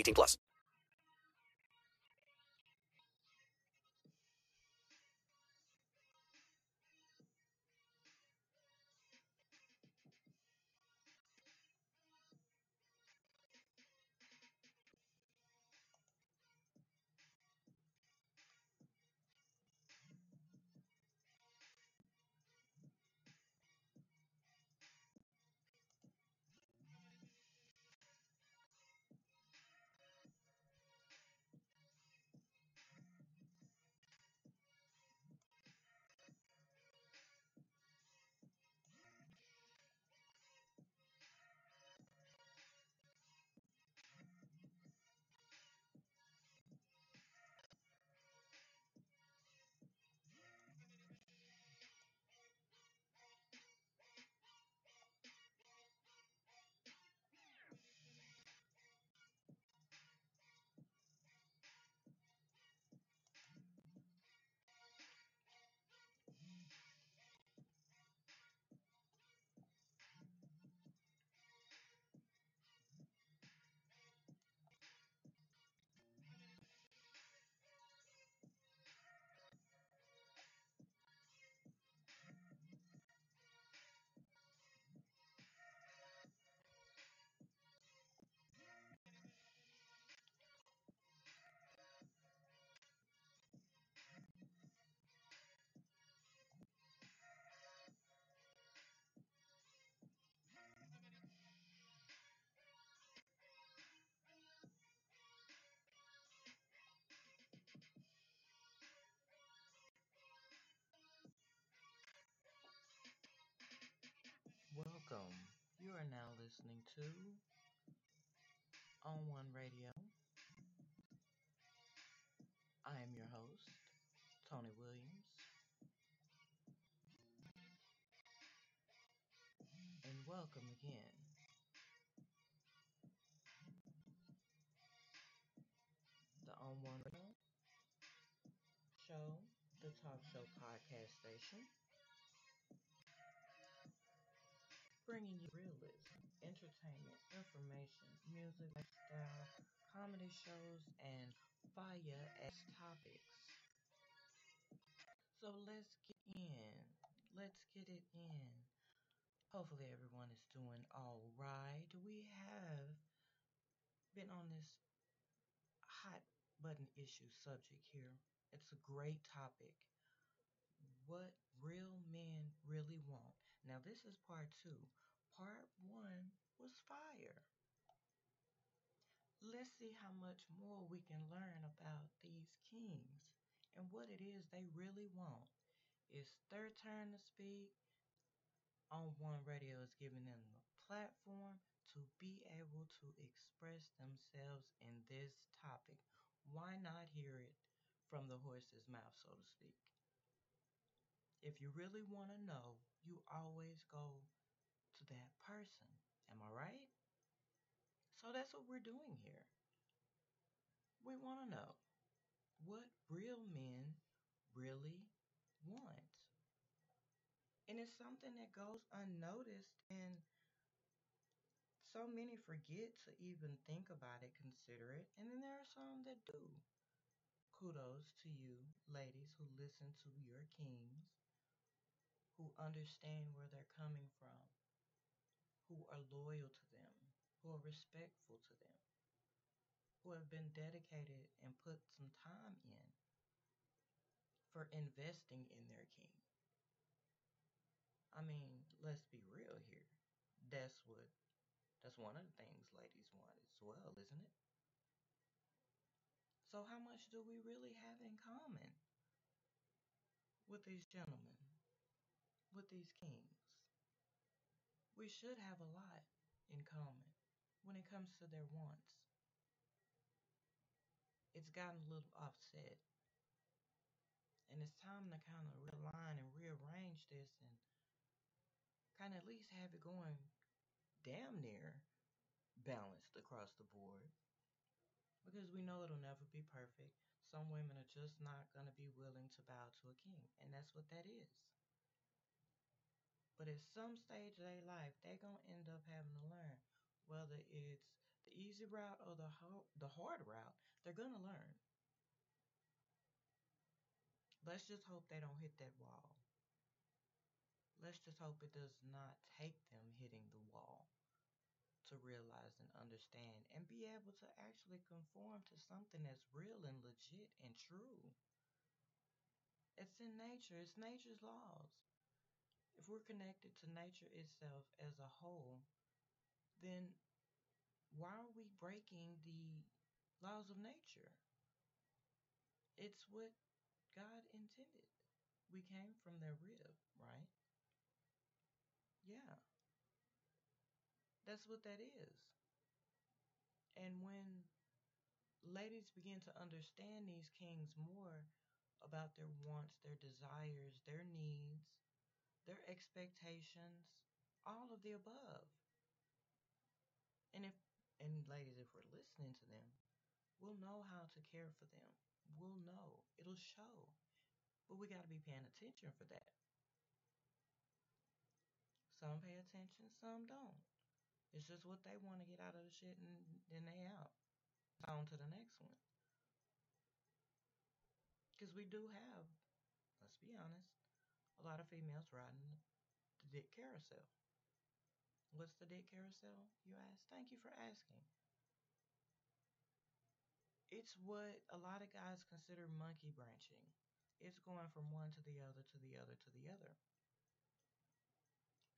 18 plus. You are now listening to On One Radio. I am your host, Tony Williams. And welcome again. The On One Radio show, the talk show podcast station. Bringing you realism, entertainment, information, music, lifestyle, comedy shows, and fire as topics. So let's get in. Let's get it in. Hopefully everyone is doing all right. We have been on this hot button issue subject here. It's a great topic. What real men really want. Now, this is part two. Part one was fire. Let's see how much more we can learn about these kings and what it is they really want. It's their turn to speak. On One Radio is giving them the platform to be able to express themselves in this topic. Why not hear it from the horse's mouth, so to speak? If you really want to know, you always go to that person. Am I right? So that's what we're doing here. We want to know what real men really want. And it's something that goes unnoticed, and so many forget to even think about it, consider it, and then there are some that do. Kudos to you, ladies, who listen to your kings who understand where they're coming from, who are loyal to them, who are respectful to them. who have been dedicated and put some time in for investing in their king. I mean, let's be real here. That's what that's one of the things ladies want as well, isn't it? So how much do we really have in common with these gentlemen, with these kings? We should have a lot in common when it comes to their wants. It's gotten a little offset. And it's time to kind of realign and rearrange this and kind of at least have it going damn near balanced across the board. Because we know it'll never be perfect. Some women are just not going to be willing to bow to a king. And that's what that is. But at some stage of their life, they're going to end up having to learn whether it's the easy route or the, ho- the hard route, they're going to learn. Let's just hope they don't hit that wall. Let's just hope it does not take them hitting the wall to realize and understand and be able to actually conform to something that's real and legit and true. It's in nature, it's nature's laws. If we're connected to nature itself as a whole, then why are we breaking the laws of nature? It's what God intended. We came from their rib, right? Yeah. That's what that is. And when ladies begin to understand these kings more about their wants, their desires, their needs, their expectations, all of the above. And if and ladies, if we're listening to them, we'll know how to care for them. We'll know. It'll show. But we got to be paying attention for that. Some pay attention, some don't. It's just what they want to get out of the shit and then they out. On to the next one. Because we do have, let's be honest, a lot of females riding the dick carousel. What's the dick carousel, you ask? Thank you for asking. It's what a lot of guys consider monkey branching. It's going from one to the other to the other to the other.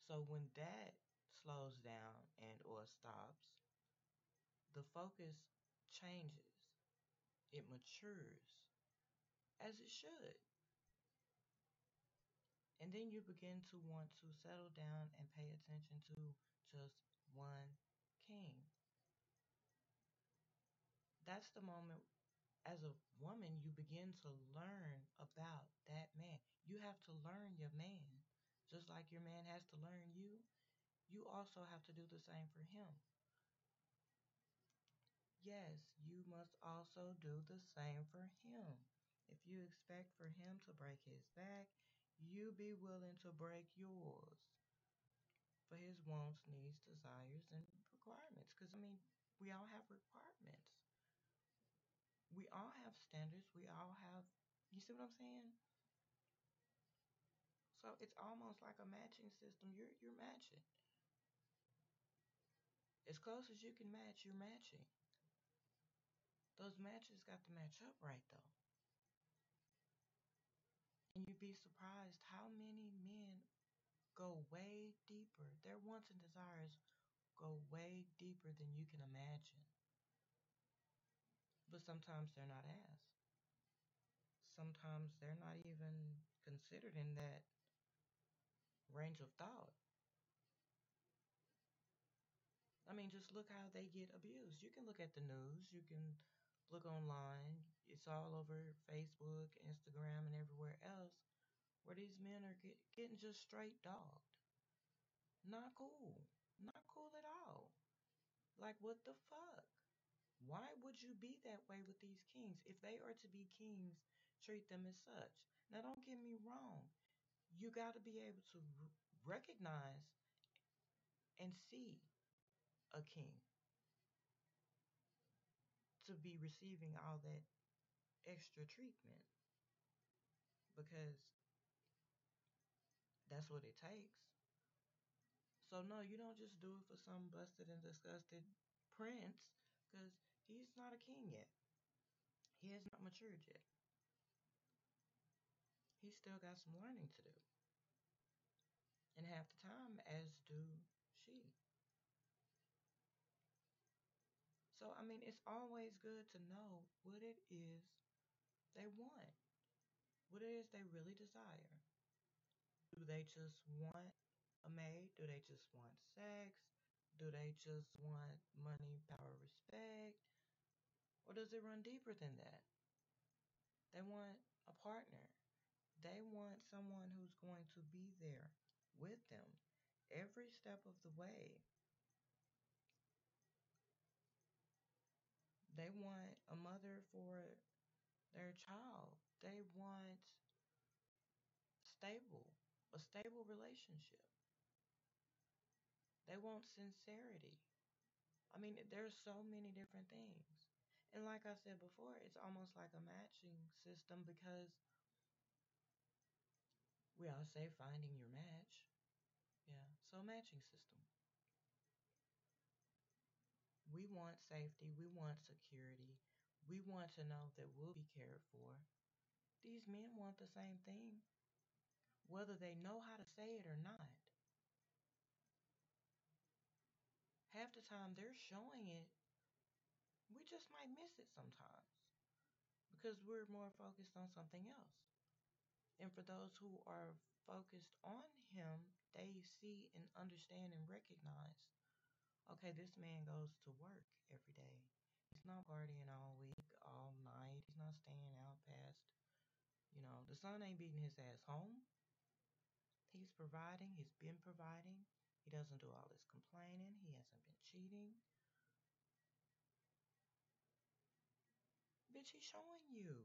So when that slows down and or stops, the focus changes. It matures as it should. And then you begin to want to settle down and pay attention to just one king. That's the moment as a woman you begin to learn about that man. You have to learn your man. Just like your man has to learn you, you also have to do the same for him. Yes, you must also do the same for him. If you expect for him to break his back, you be willing to break yours for his wants, needs, desires, and requirements. Because, I mean, we all have requirements. We all have standards. We all have, you see what I'm saying? So it's almost like a matching system. You're, you're matching. As close as you can match, you're matching. Those matches got to match up right, though. And you'd be surprised how many men go way deeper. Their wants and desires go way deeper than you can imagine. But sometimes they're not asked. Sometimes they're not even considered in that range of thought. I mean, just look how they get abused. You can look at the news, you can look online, it's all over Facebook, Instagram, and everywhere else where these men are get, getting just straight dogged. Not cool. Not cool at all. Like, what the fuck? Why would you be that way with these kings? If they are to be kings, treat them as such. Now, don't get me wrong. You got to be able to recognize and see a king to be receiving all that extra treatment because that's what it takes. So no, you don't just do it for some busted and disgusted prince because he's not a king yet. He has not matured yet. He's still got some learning to do. And half the time, as do she. So, I mean, it's always good to know what it is they want, what it is they really desire. Do they just want a maid? Do they just want sex? Do they just want money, power, respect? Or does it run deeper than that? They want a partner. They want someone who's going to be there with them every step of the way. They want a mother for their child. They want stable, a stable relationship. They want sincerity. I mean, there's so many different things. And like I said before, it's almost like a matching system because we all say finding your match. Yeah, so matching system. We want safety, we want security, we want to know that we'll be cared for. These men want the same thing, whether they know how to say it or not. Half the time they're showing it, we just might miss it sometimes because we're more focused on something else. And for those who are focused on him, they see and understand and recognize okay, this man goes to work every day. He's not partying all week, all night. He's not staying out past, you know, the sun ain't beating his ass home. He's providing, he's been providing. He doesn't do all this complaining. He hasn't been cheating. Bitch, he's showing you.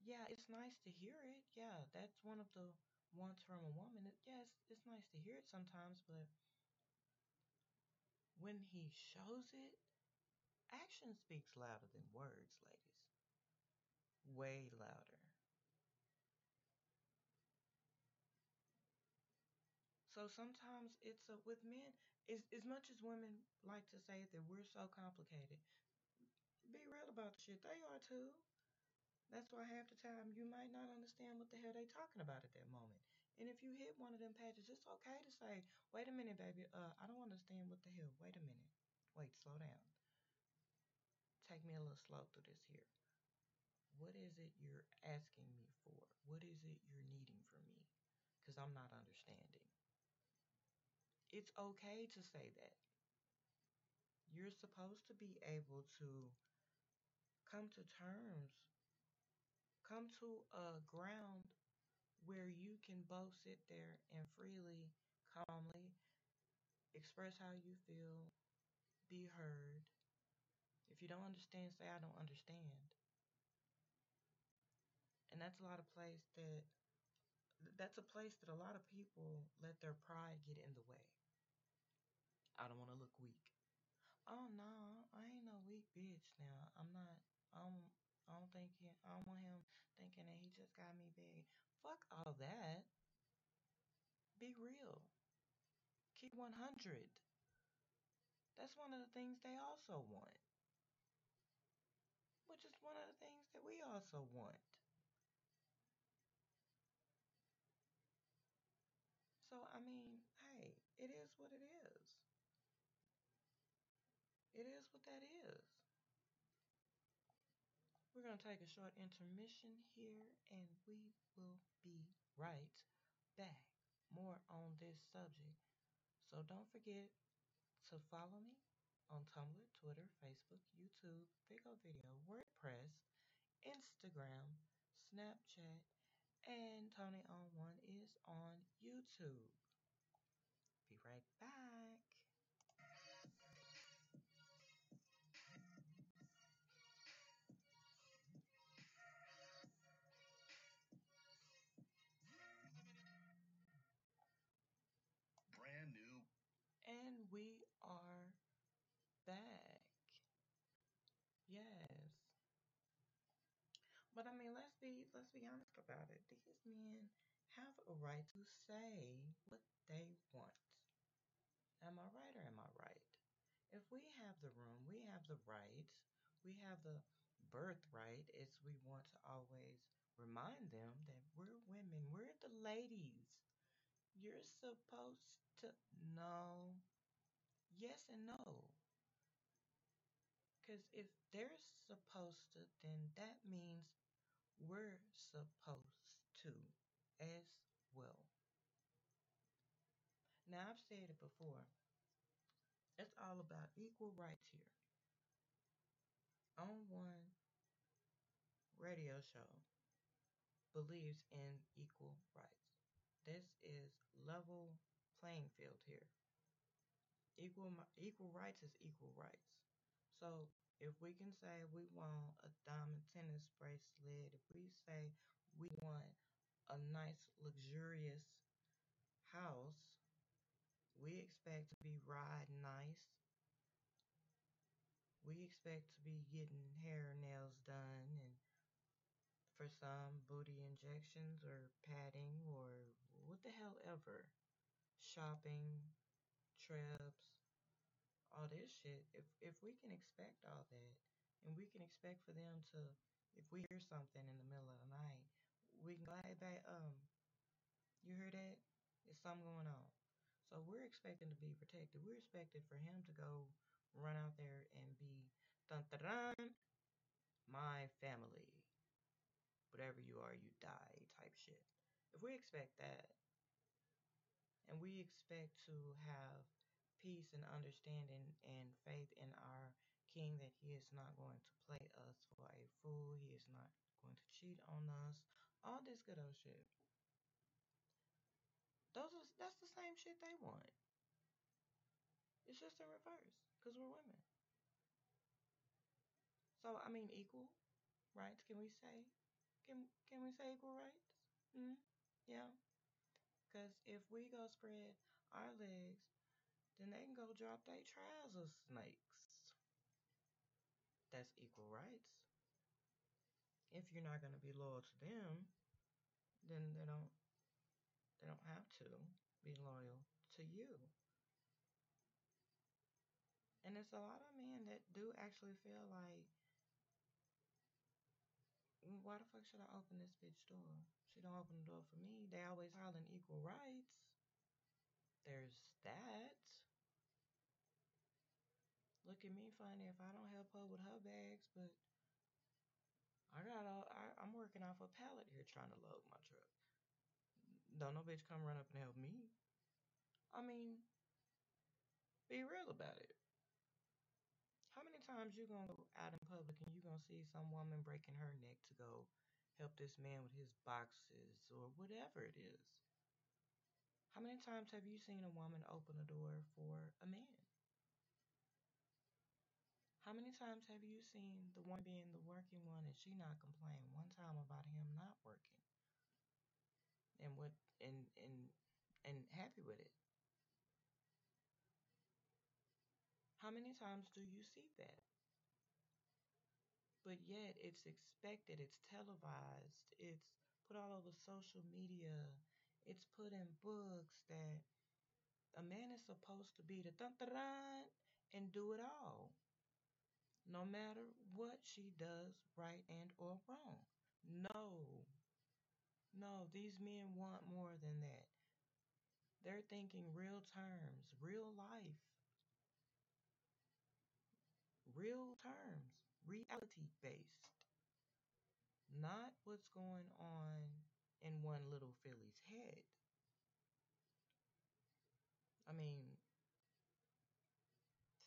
Yeah, it's nice to hear it. Yeah, that's one of the wants from a woman. Yes, it's nice to hear it sometimes, but when he shows it, action speaks louder than words, ladies. Way louder. So sometimes it's a, with men, as, as much as women like to say that we're so complicated, be real about the shit. They are too. That's why half the time you might not understand what the hell they talking about at that moment. And if you hit one of them pages, it's okay to say, wait a minute, baby, uh, I don't understand what the hell. Wait a minute. Wait, slow down. Take me a little slow through this here. What is it you're asking me for? What is it you're needing from me? Because I'm not understanding. It's okay to say that. You're supposed to be able to come to terms, come to a ground where you can both sit there and freely, calmly express how you feel, be heard. If you don't understand, say, I don't understand. And that's a lot of place that that's a place that a lot of people let their pride get in the way. I don't want to look weak. Oh no, I ain't no weak bitch now. I'm not I don't I don't think he, I don't want him thinking that he just got me big. Fuck all that. Be real. Keep 100. That's one of the things they also want. Which is one of the things that we also want. So, I mean, hey, it is what it is. It is what that is. Going to take a short intermission here and we will be right back. More on this subject. So don't forget to follow me on Tumblr, Twitter, Facebook, YouTube, Vigo Video, WordPress, Instagram, Snapchat, and Tony on One is on YouTube. Be right back. We are back. Yes. But I mean, let's be let's be honest about it. These men have a right to say what they want. Am I right or am I right? if we have the room, we have the right, we have the birthright, as we want to always remind them that we're women, we're the ladies. You're supposed to know yes and no. Because if they're supposed to, then that means we're supposed to as well. Now, I've said it before. It's all about equal rights here. On one radio show believes in equal rights. This is level playing field here. Equal equal rights is equal rights. So if we can say we want a diamond tennis bracelet, if we say we want a nice luxurious house, we expect to be riding nice. We expect to be getting hair and nails done and for some booty injections or padding or what the hell ever. Shopping, trips, all this shit. If if we can expect all that and we can expect for them to if we hear something in the middle of the night, we can glide back um you hear that? There's something going on. So we're expecting to be protected. We're expected for him to go run out there and be dun dun dun my family. Whatever you are, you die type shit. If we expect that and we expect to have peace and understanding and faith in our king that he is not going to play us for a fool, he is not going to cheat on us, all this good old shit. Those are that's the same shit they want. It's just in reverse because we're women. So I mean, equal rights. Can we say? Can can we say equal rights? Mm? Yeah. Because if we go spread our legs, then they can go drop their trouser snakes. That's equal rights. If you're not going to be loyal to them, then they don't they don't have to be loyal to you. And there's a lot of men that do actually feel like, "Mm, why the fuck should I open this bitch door? She don't open the door for me. They always hollering equal rights. There's that. Look at me funny if I don't help her with her bags, but I got all, I, I'm working off a pallet here trying to load my truck. Don't no bitch come run up and help me. I mean, be real about it. How many times you gonna go out in public and you gonna see some woman breaking her neck to go help this man with his boxes or whatever it is? How many times have you seen a woman open a door for a man? How many times have you seen the one being the working one and she not complain one time about him not working? And what and and and happy with it? How many times do you see that? But yet it's expected, it's televised, it's put all over social media, it's put in books that a man is supposed to be the dun dun and do it all. No matter what she does, right and or wrong. No. No, these men want more than that. They're thinking real terms, real life. Real terms, reality based. Not what's going on in one little filly's head. I mean,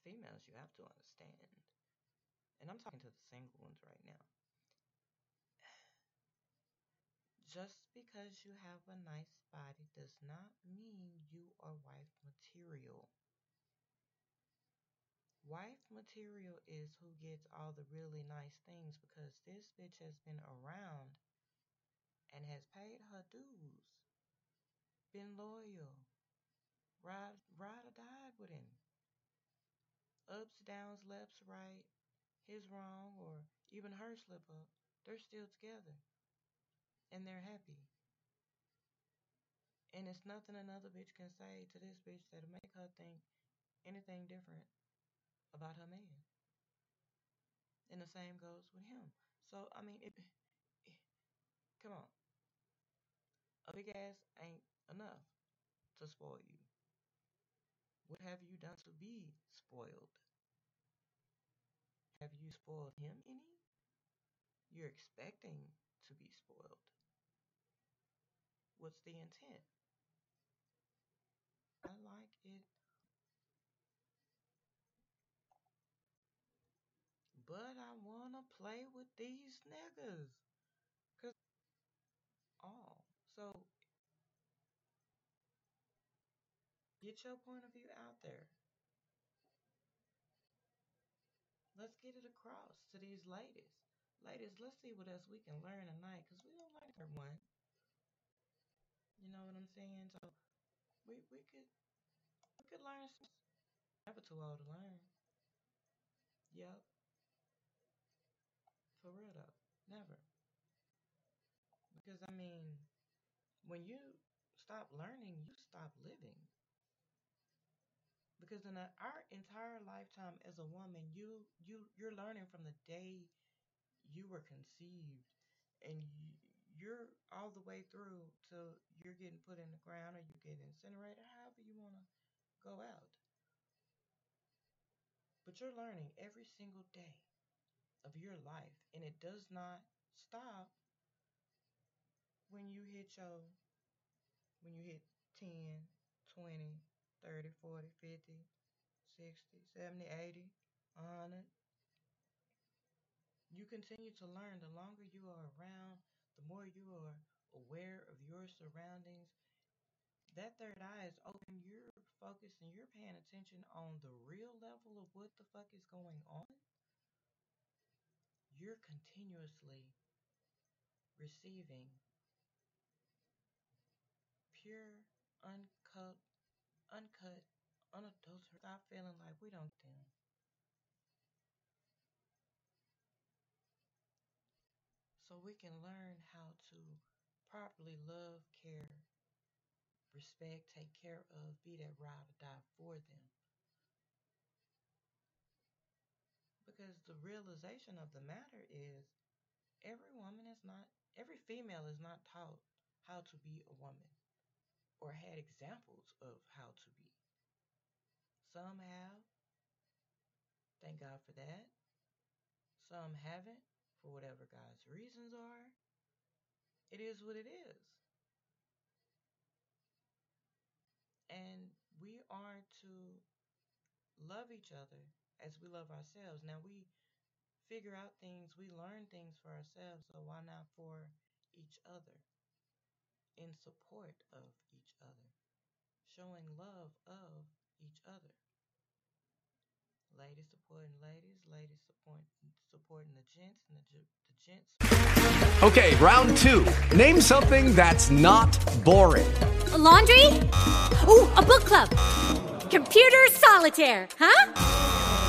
females, you have to understand. And I'm talking to the single ones right now. Just because you have a nice body does not mean you are wife material. Wife material is who gets all the really nice things because this bitch has been around and has paid her dues, been loyal, ride, ride or died with him. Ups, downs, lefts, right, his wrong, or even her slip up, they're still together and they're happy. And it's nothing another bitch can say to this bitch that'll make her think anything different about her man. And the same goes with him. So I mean, it, it come on. A big ass ain't enough to spoil you. What have you done to be spoiled? Have you spoiled him any? You're expecting to be spoiled. What's the intent? I like it. But I wanna play with these niggas. Cause oh, so get your point of view out there. Let's get it across to these ladies. Ladies, let's see what else we can learn tonight, cause we don't like her one. You know what I'm saying? So we we could we could learn some. Never too old to learn. Yep, for real though. Never. Because I mean, when you stop learning, you stop living. Because in our entire lifetime as a woman, you you you're learning from the day you were conceived, and you, you're all the way through till you're getting put in the ground or you get incinerated, however you want to go out. But you're learning every single day of your life, and it does not stop when you hit your when you hit 10, 20, 30, 40, 50, 60, 70, 80, 100. You continue to learn the longer you are around, the more you are aware of your surroundings. That third eye is open, you're focused and you're paying attention on the real level of what the fuck is going on. You're continuously receiving pure, uncut, uncut, unadulterated. Stop feeling like we don't get them. So we can learn how to properly love, care, respect, take care of, be that ride or die for them. Because the realization of the matter is every woman is not, every female is not taught how to be a woman or had examples of how to be. Some have, thank God for that. Some haven't, for whatever God's reasons are. It is what it is. And we are to love each other as we love ourselves. Now, we figure out things, we learn things for ourselves, so why not for each other? In support of each other, showing love of each other. Ladies supporting ladies, ladies support, supporting the gents, and the, the gents. Okay, round two. Name something that's not boring. A laundry? Ooh, a book club. Computer solitaire, huh?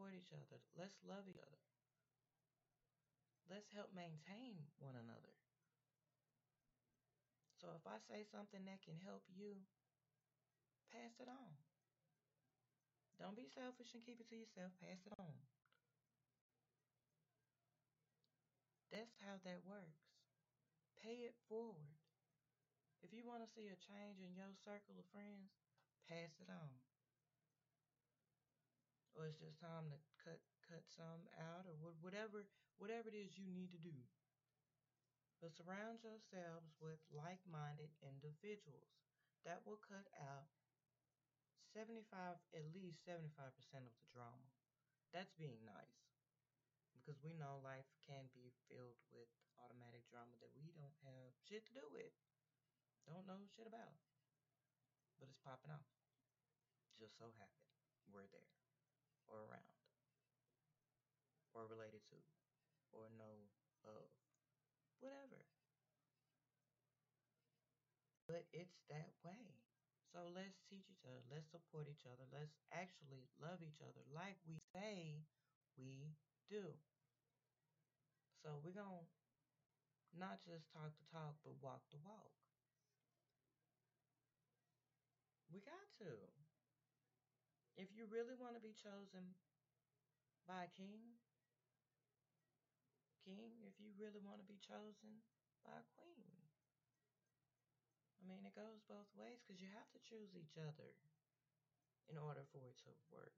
support each other. Let's love each other. Let's help maintain one another. So if I say something that can help you, pass it on. Don't be selfish and keep it to yourself. Pass it on. That's how that works. Pay it forward. If you want to see a change in your circle of friends, pass it on. Or it's just time to cut cut some out or whatever whatever it is you need to do. But surround yourselves with like-minded individuals. That will cut out 75 at least 75% of the drama. That's being nice. Because we know life can be filled with automatic drama that we don't have shit to do with. Don't know shit about. But it's popping off. Just so happen we're there. Or around or related to or know of. Whatever. But it's that way. So let's teach each other. Let's support each other. Let's actually love each other like we say we do. So we're going to not just talk the talk, but walk the walk. We got to. If you really want to be chosen by a king, king, if you really want to be chosen by a queen. I mean, it goes both ways because you have to choose each other in order for it to work.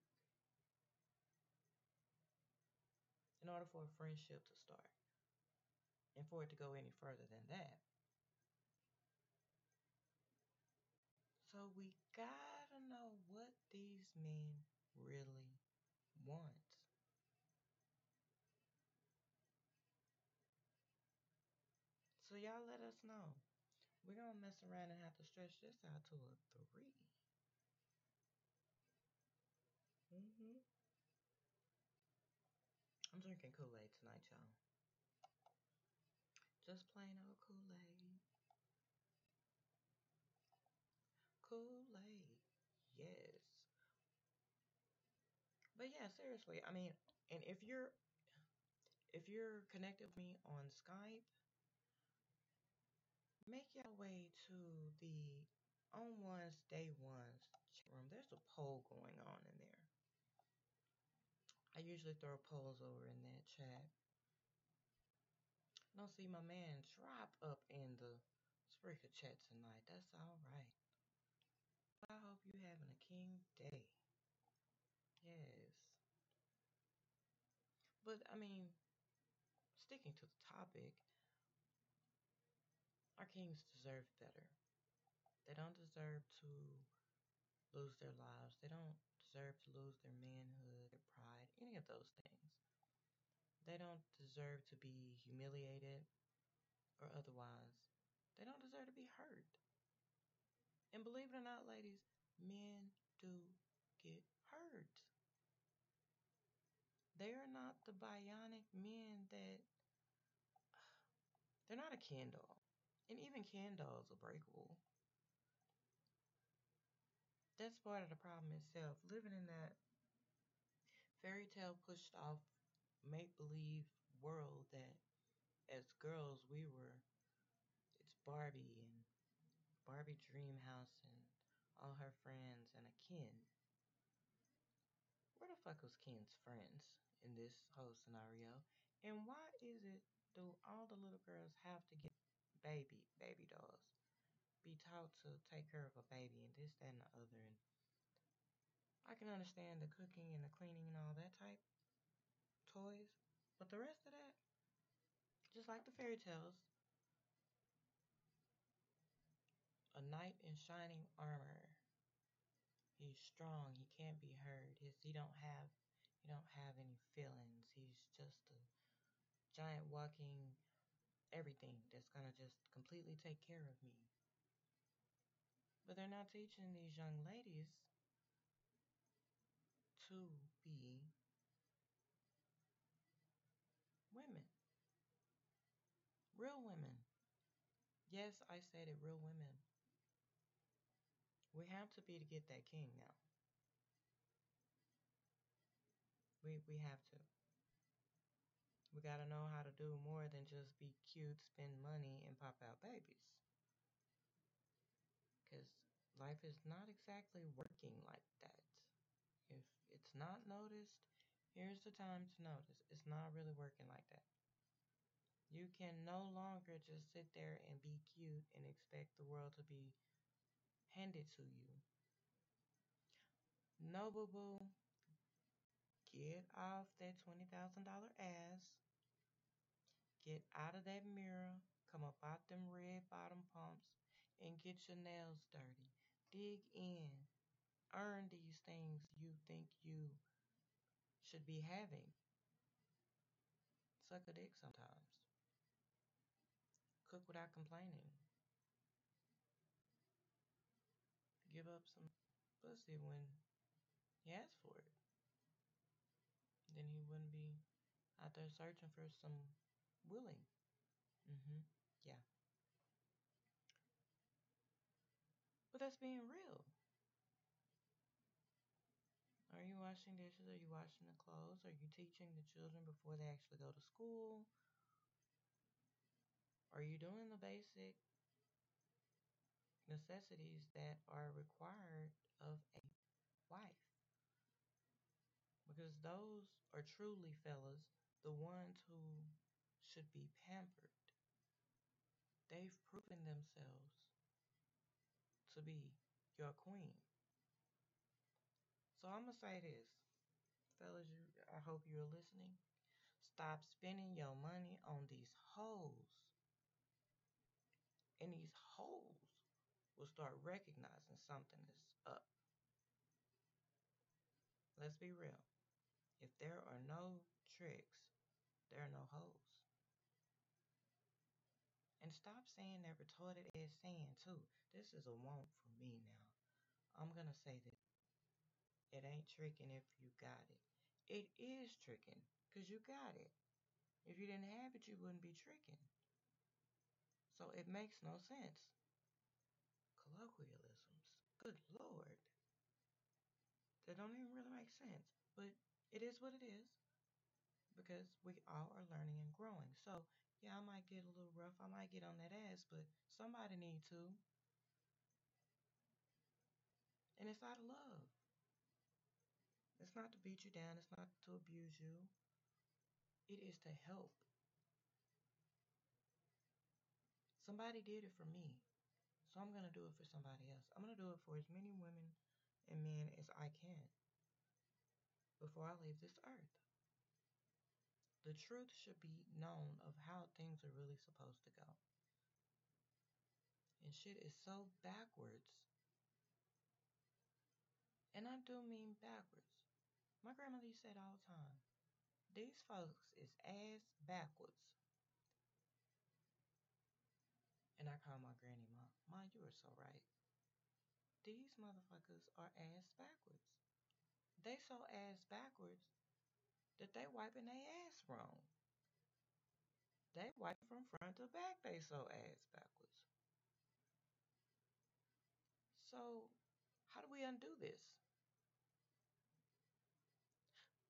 In order for a friendship to start. And for it to go any further than that. So we what these men really want. So y'all let us know. We're gonna mess around and have to stretch this out to a three. Mm-hmm. I'm drinking Kool-Aid tonight, y'all. Just plain old. Kool-Aid. Yes. But yeah, seriously, I mean, and if you're if you're connected with me on Skype, make your way to the on ones day ones chat room. There's a poll going on in there. I usually throw polls over in that chat. Don't see my man drop up in the Spreaker chat tonight. That's all right. I hope you're having a king day. Yes. But I mean, sticking to the topic, our kings deserve better. They don't deserve to lose their lives. They don't deserve to lose their manhood, their pride, any of those things. They don't deserve to be humiliated or otherwise. They don't deserve to be hurt. And believe it or not, ladies, men do get hurt. They are not the bionic men that. They're not a doll. And even Ken dolls are breakable. That's part of the problem itself. Living in that fairy tale pushed off make believe world that as girls we were it's Barbie and Barbie Dream House and all her friends and a Ken. Where the fuck was Ken's friends in this whole scenario? And why is it do all the little girls have to get baby baby dolls? Be taught to take care of a baby and this, that, and the other and I can understand the cooking and the cleaning and all that type toys, but the rest of that, just like the fairy tales, a knight in shining armor. He's strong. He can't be hurt. His he don't have he don't have any feelings. He's just a giant walking everything that's gonna just completely take care of me. But they're not teaching these young ladies to be women. Real women. Yes, I said it, real women. We have to be to get that king now. We we have to. We gotta know how to do more than just be cute, spend money, and pop out babies. Because life is not exactly working like that. If it's not noticed, here's the time to notice. It's not really working like that. You can no longer just sit there and be cute and expect the world to be handed to you. No, boo boo. Get off that $20,000 ass. Get out of that mirror. Come up out them red bottom pumps and get your nails dirty. Dig in. Earn these things you think you should be having. Suck a dick sometimes. Cook without complaining. Give up some pussy when he asks for it. Out there searching for some willing. Mm-hmm. Yeah. But that's being real. Are you washing dishes? Are you washing the clothes? Are you teaching the children before they actually go to school? Are you doing the basic necessities that are required of a wife? Because those are truly, fellas, the ones who should be pampered. They've proven themselves to be your queen. So I'm gonna say this, fellas. You, I hope you're listening. Stop spending your money on these hoes, and these hoes will start recognizing something is up. Let's be real. If there are no tricks, there are no hoes. And stop saying that retarded ass saying too. This is a want for me now. I'm gonna say this. It ain't tricking if you got it. It is tricking because you got it. If you didn't have it, you wouldn't be tricking. So it makes no sense. Colloquialisms. Good lord. That don't even really make sense. But it is what it is because we all are learning and growing. So, yeah, I might get a little rough. I might get on that ass, but somebody need to. And it's out of love. It's not to beat you down. It's not to abuse you. It is to help. Somebody did it for me. So I'm going to do it for somebody else. I'm going to do it for as many women and men as I can before I leave this earth. The truth should be known of how things are really supposed to go. And shit is so backwards. And I do mean backwards. My grandmother used to say it all the time. These folks is ass backwards. And I call my granny mom. Mom, you are so right. These motherfuckers are ass backwards. They so ass backwards that they wiping their ass wrong. They wipe from front to back. They so ass backwards. So, how do we undo this?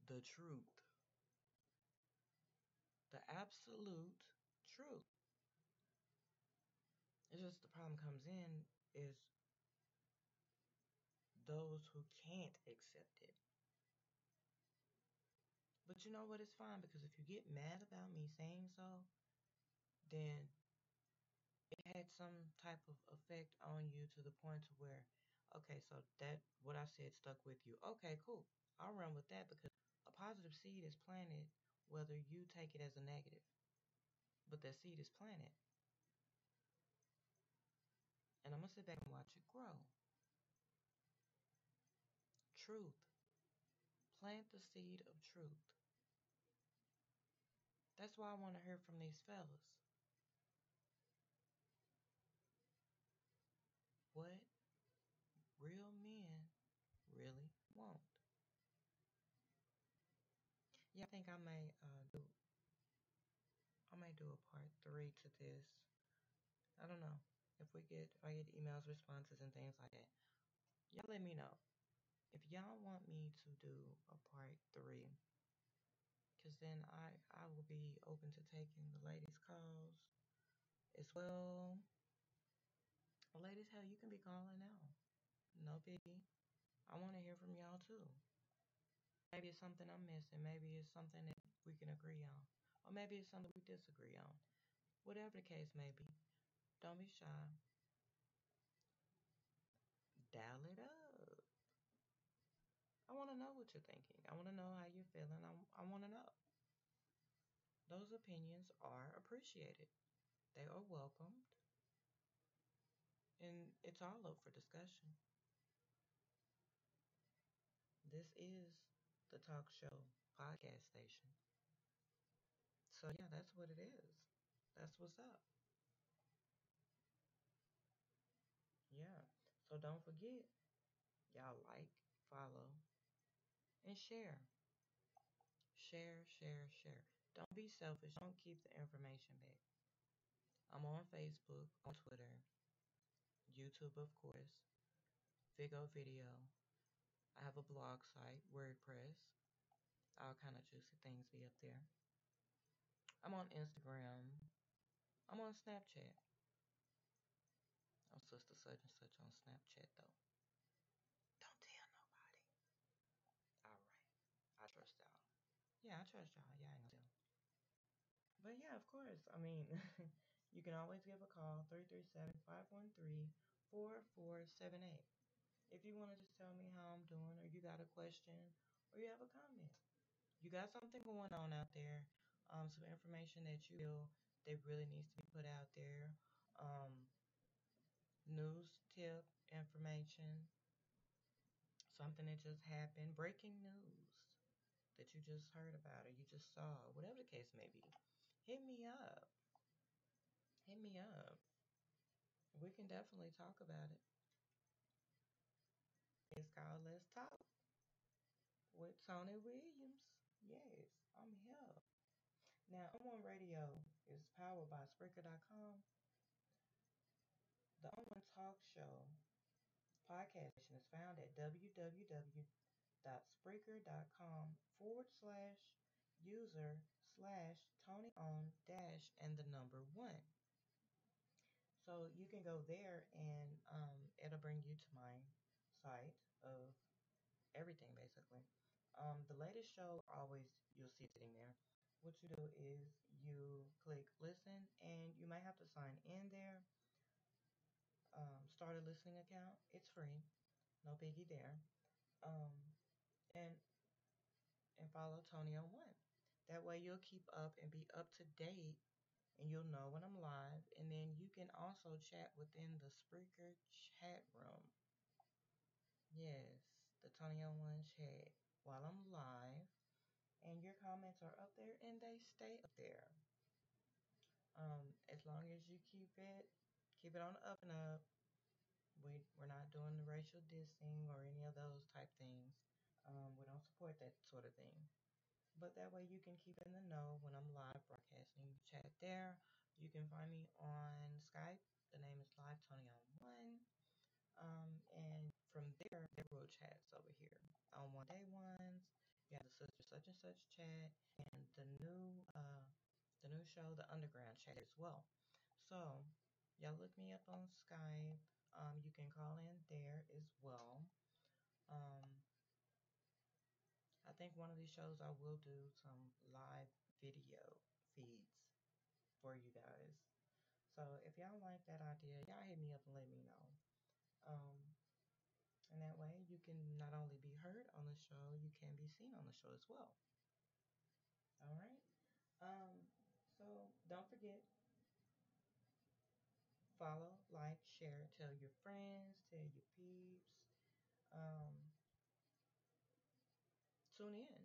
The truth. The absolute truth. It's just the problem comes in is those who can't accept it. But you know what? It's fine because if you get mad about me saying so, then it had some type of effect on you to the point to where, okay, so that what I said stuck with you. Okay, cool. I'll run with that because a positive seed is planted whether you take it as a negative. But that seed is planted. And I'm going to sit back and watch it grow. Truth. Plant the seed of truth. That's why I want to hear from these fellas. What real men really want. Yeah, I think I may uh, do. I may do a part three to this. I don't know if we get if I get emails, responses, and things like that. Y'all let me know if y'all want me to do a part three. Cause then I I will be open to taking the ladies' calls as well. Well, ladies, hell, you can be calling now. No biggie. I want to hear from y'all too. Maybe it's something I'm missing. Maybe it's something that we can agree on. Or maybe it's something we disagree on. Whatever the case may be, don't be shy. Dial it up. I want to know what you're thinking. I want to know how you're feeling. I, I want to know. Those opinions are appreciated, they are welcomed, and it's all up for discussion. This is the talk show podcast station. So, yeah, that's what it is. That's what's up. Yeah. So, don't forget, y'all like, follow, and share. Share, share, share. Don't be selfish. Don't keep the information back. I'm on Facebook, on Twitter, YouTube, of course, Vigo Video. I have a blog site, WordPress. All kind of juicy things be up there. I'm on Instagram. I'm on Snapchat. I'm sister such and such on Snapchat though. Don't tell nobody. Alright. I trust y'all. Yeah, I trust y'all. Yeah, I ain't gonna tell. But yeah, of course. I mean, you can always give a call 337-513-4478. If you want to just tell me how I'm doing or you got a question or you have a comment. You got something going on out there, um, some information that you feel that really needs to be put out there. Um, news tip information, something that just happened, breaking news that you just heard about or you just saw, whatever the case hit me up. Hit me up. We can definitely talk about it. It's called Let's Talk with Tony Williams. Yes, I'm here. Now, I'm on radio It's powered by Spreaker.com. The On Talk Show podcast is found at www.spreaker.com forward slash user slash Tony on dash and the number one. So you can go there and um, it'll bring you to my site of everything basically. Um, the latest show always you'll see sitting there. What you do is you click listen and you might have to sign in there. Um, start a listening account. It's free. No biggie there. Um, and and follow Tony on one. That way you'll keep up and be up to date and you'll know when I'm live. And then you can also chat within the Spreaker chat room. Yes, the Tony on one chat while I'm live. And your comments are up there and they stay up there. Um, as long as you keep it, keep it on the up and up. We, we're not doing the racial dissing or any of those type things. Um, we don't support that sort of thing. But that way you can keep in the know when I'm live broadcasting. You chat there. You can find me on Skype. The name is Live Tony on One. Um, and from there, there will chats over here. On one day ones, you have the sister such and such chat, and the new uh, the new show, the Underground chat as well. So y'all look me up on Skype. Um, you can call in there as well. Um, I think one of these shows I will do some live video feeds for you guys. So if y'all like that idea, y'all hit me up and let me know. Um, and that way you can not only be heard on the show, you can be seen on the show as well. All right. Um, so don't forget, follow, like, share, tell your friends, tell your peeps. Um, tune in.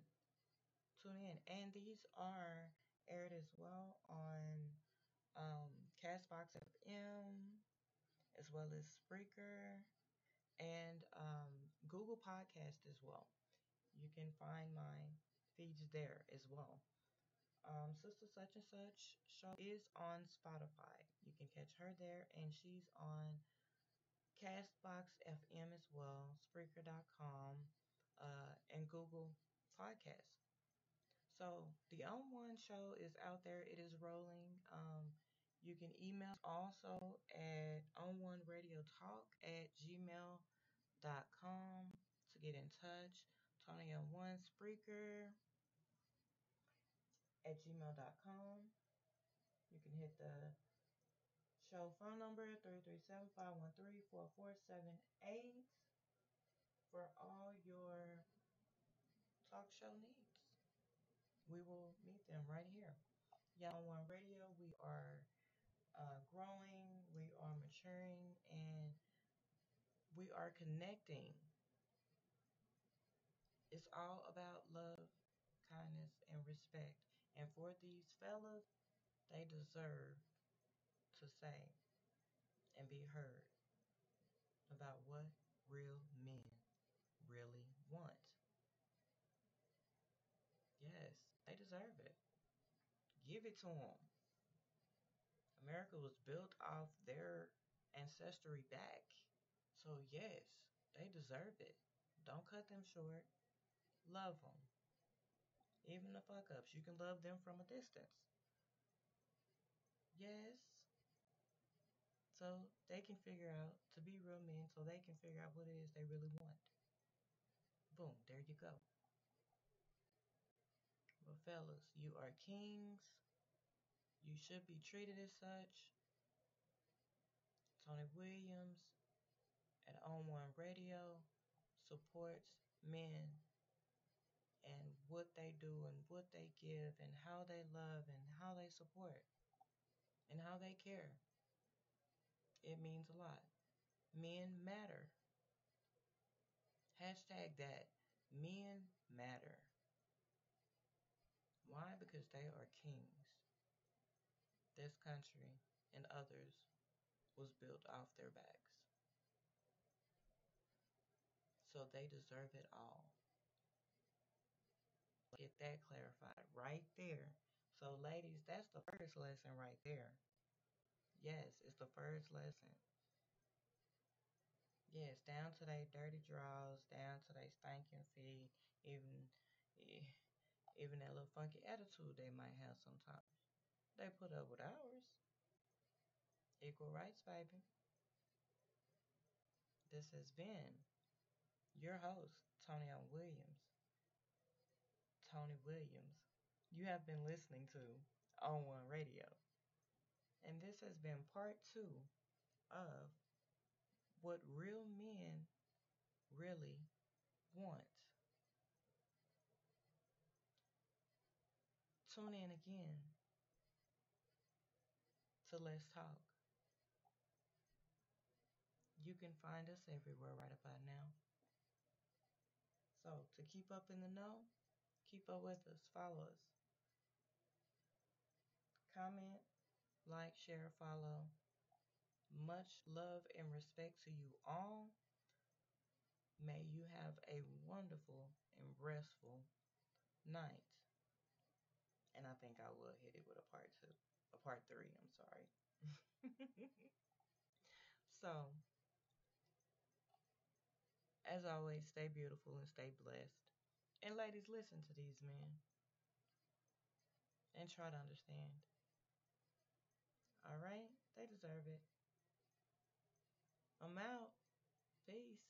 Tune in. And these are aired as well on um, Castbox FM, as well as Spreaker, and um, Google Podcast as well. You can find my feeds there as well. Um, Sister Such and Such show is on Spotify. You can catch her there, and she's on Castbox FM as well, Spreaker.com, uh, and Google Podcast. So the On One show is out there. It is rolling. Um, you can email also at on one radio talk at gmail.com to get in touch. Tony on one Spreaker at gmail.com. You can hit the show phone number 337-513-4478 for all your talk show needs. We will meet them right here. On One Radio, we are uh, growing, we are maturing, and we are connecting. It's all about love, kindness, and respect. And for these fellas, they deserve to say and be heard about what real men really want. Yes, they deserve it. Give it to them. America was built off their ancestry back. So, yes, they deserve it. Don't cut them short. Love them. Even the fuck ups, you can love them from a distance. Yes. So they can figure out to be real men, so they can figure out what it is they really want. Boom, there you go. Well, fellas, you are kings. You should be treated as such. Tony Williams at On One Radio supports men and what they do and what they give and how they love and how they support and how they care. It means a lot. Men matter. Hashtag that. Men matter. Why? Because they are kings. This country and others was built off their backs. So they deserve it all. Get that clarified right there. So, ladies, that's the first lesson right there. Yes, it's the first lesson. Yes, down to they dirty draws, down to they stinking feet, even eh, even that little funky attitude they might have sometimes. They put up with ours. Equal rights, baby. This has been your host, Tony. Williams. Tony Williams. You have been listening to On One Radio. And this has been part two of what real men really want. Tune in again to Let's Talk. You can find us everywhere right about now. So, to keep up in the know, keep up with us, follow us. Comment, like, share, follow. Much love and respect to you all. May you have a wonderful and restful night. And I think I will hit it with a part two, a part three, I'm sorry. so, as always, stay beautiful and stay blessed. And ladies, listen to these men and try to understand. All right? They deserve it. I'm out. Peace.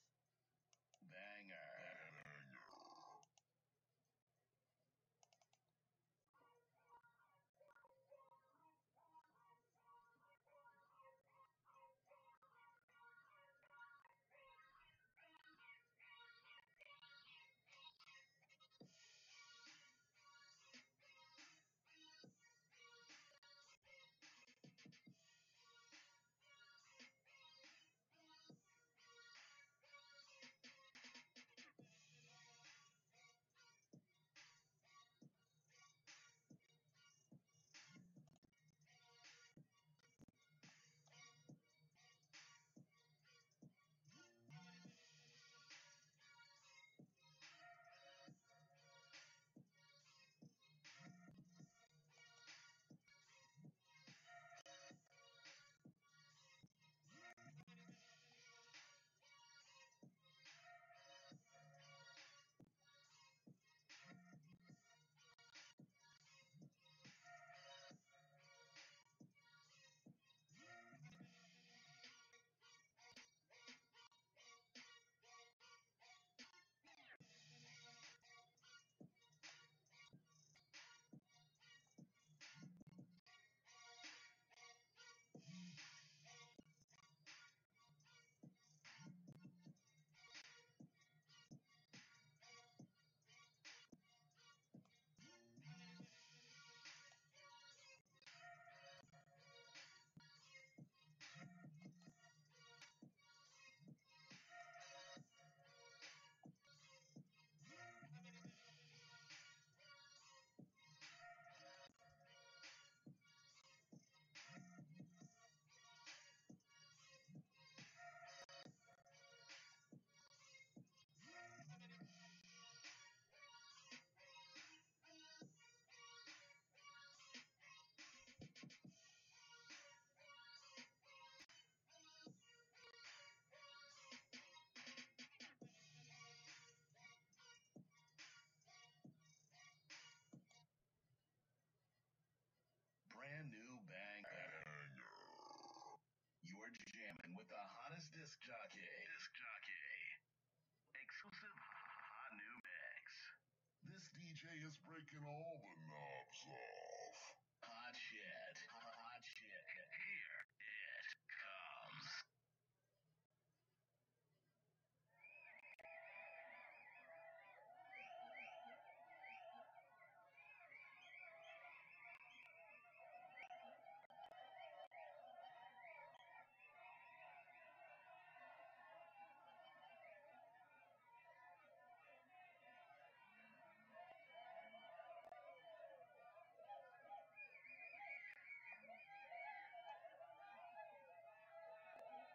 Is breaking all.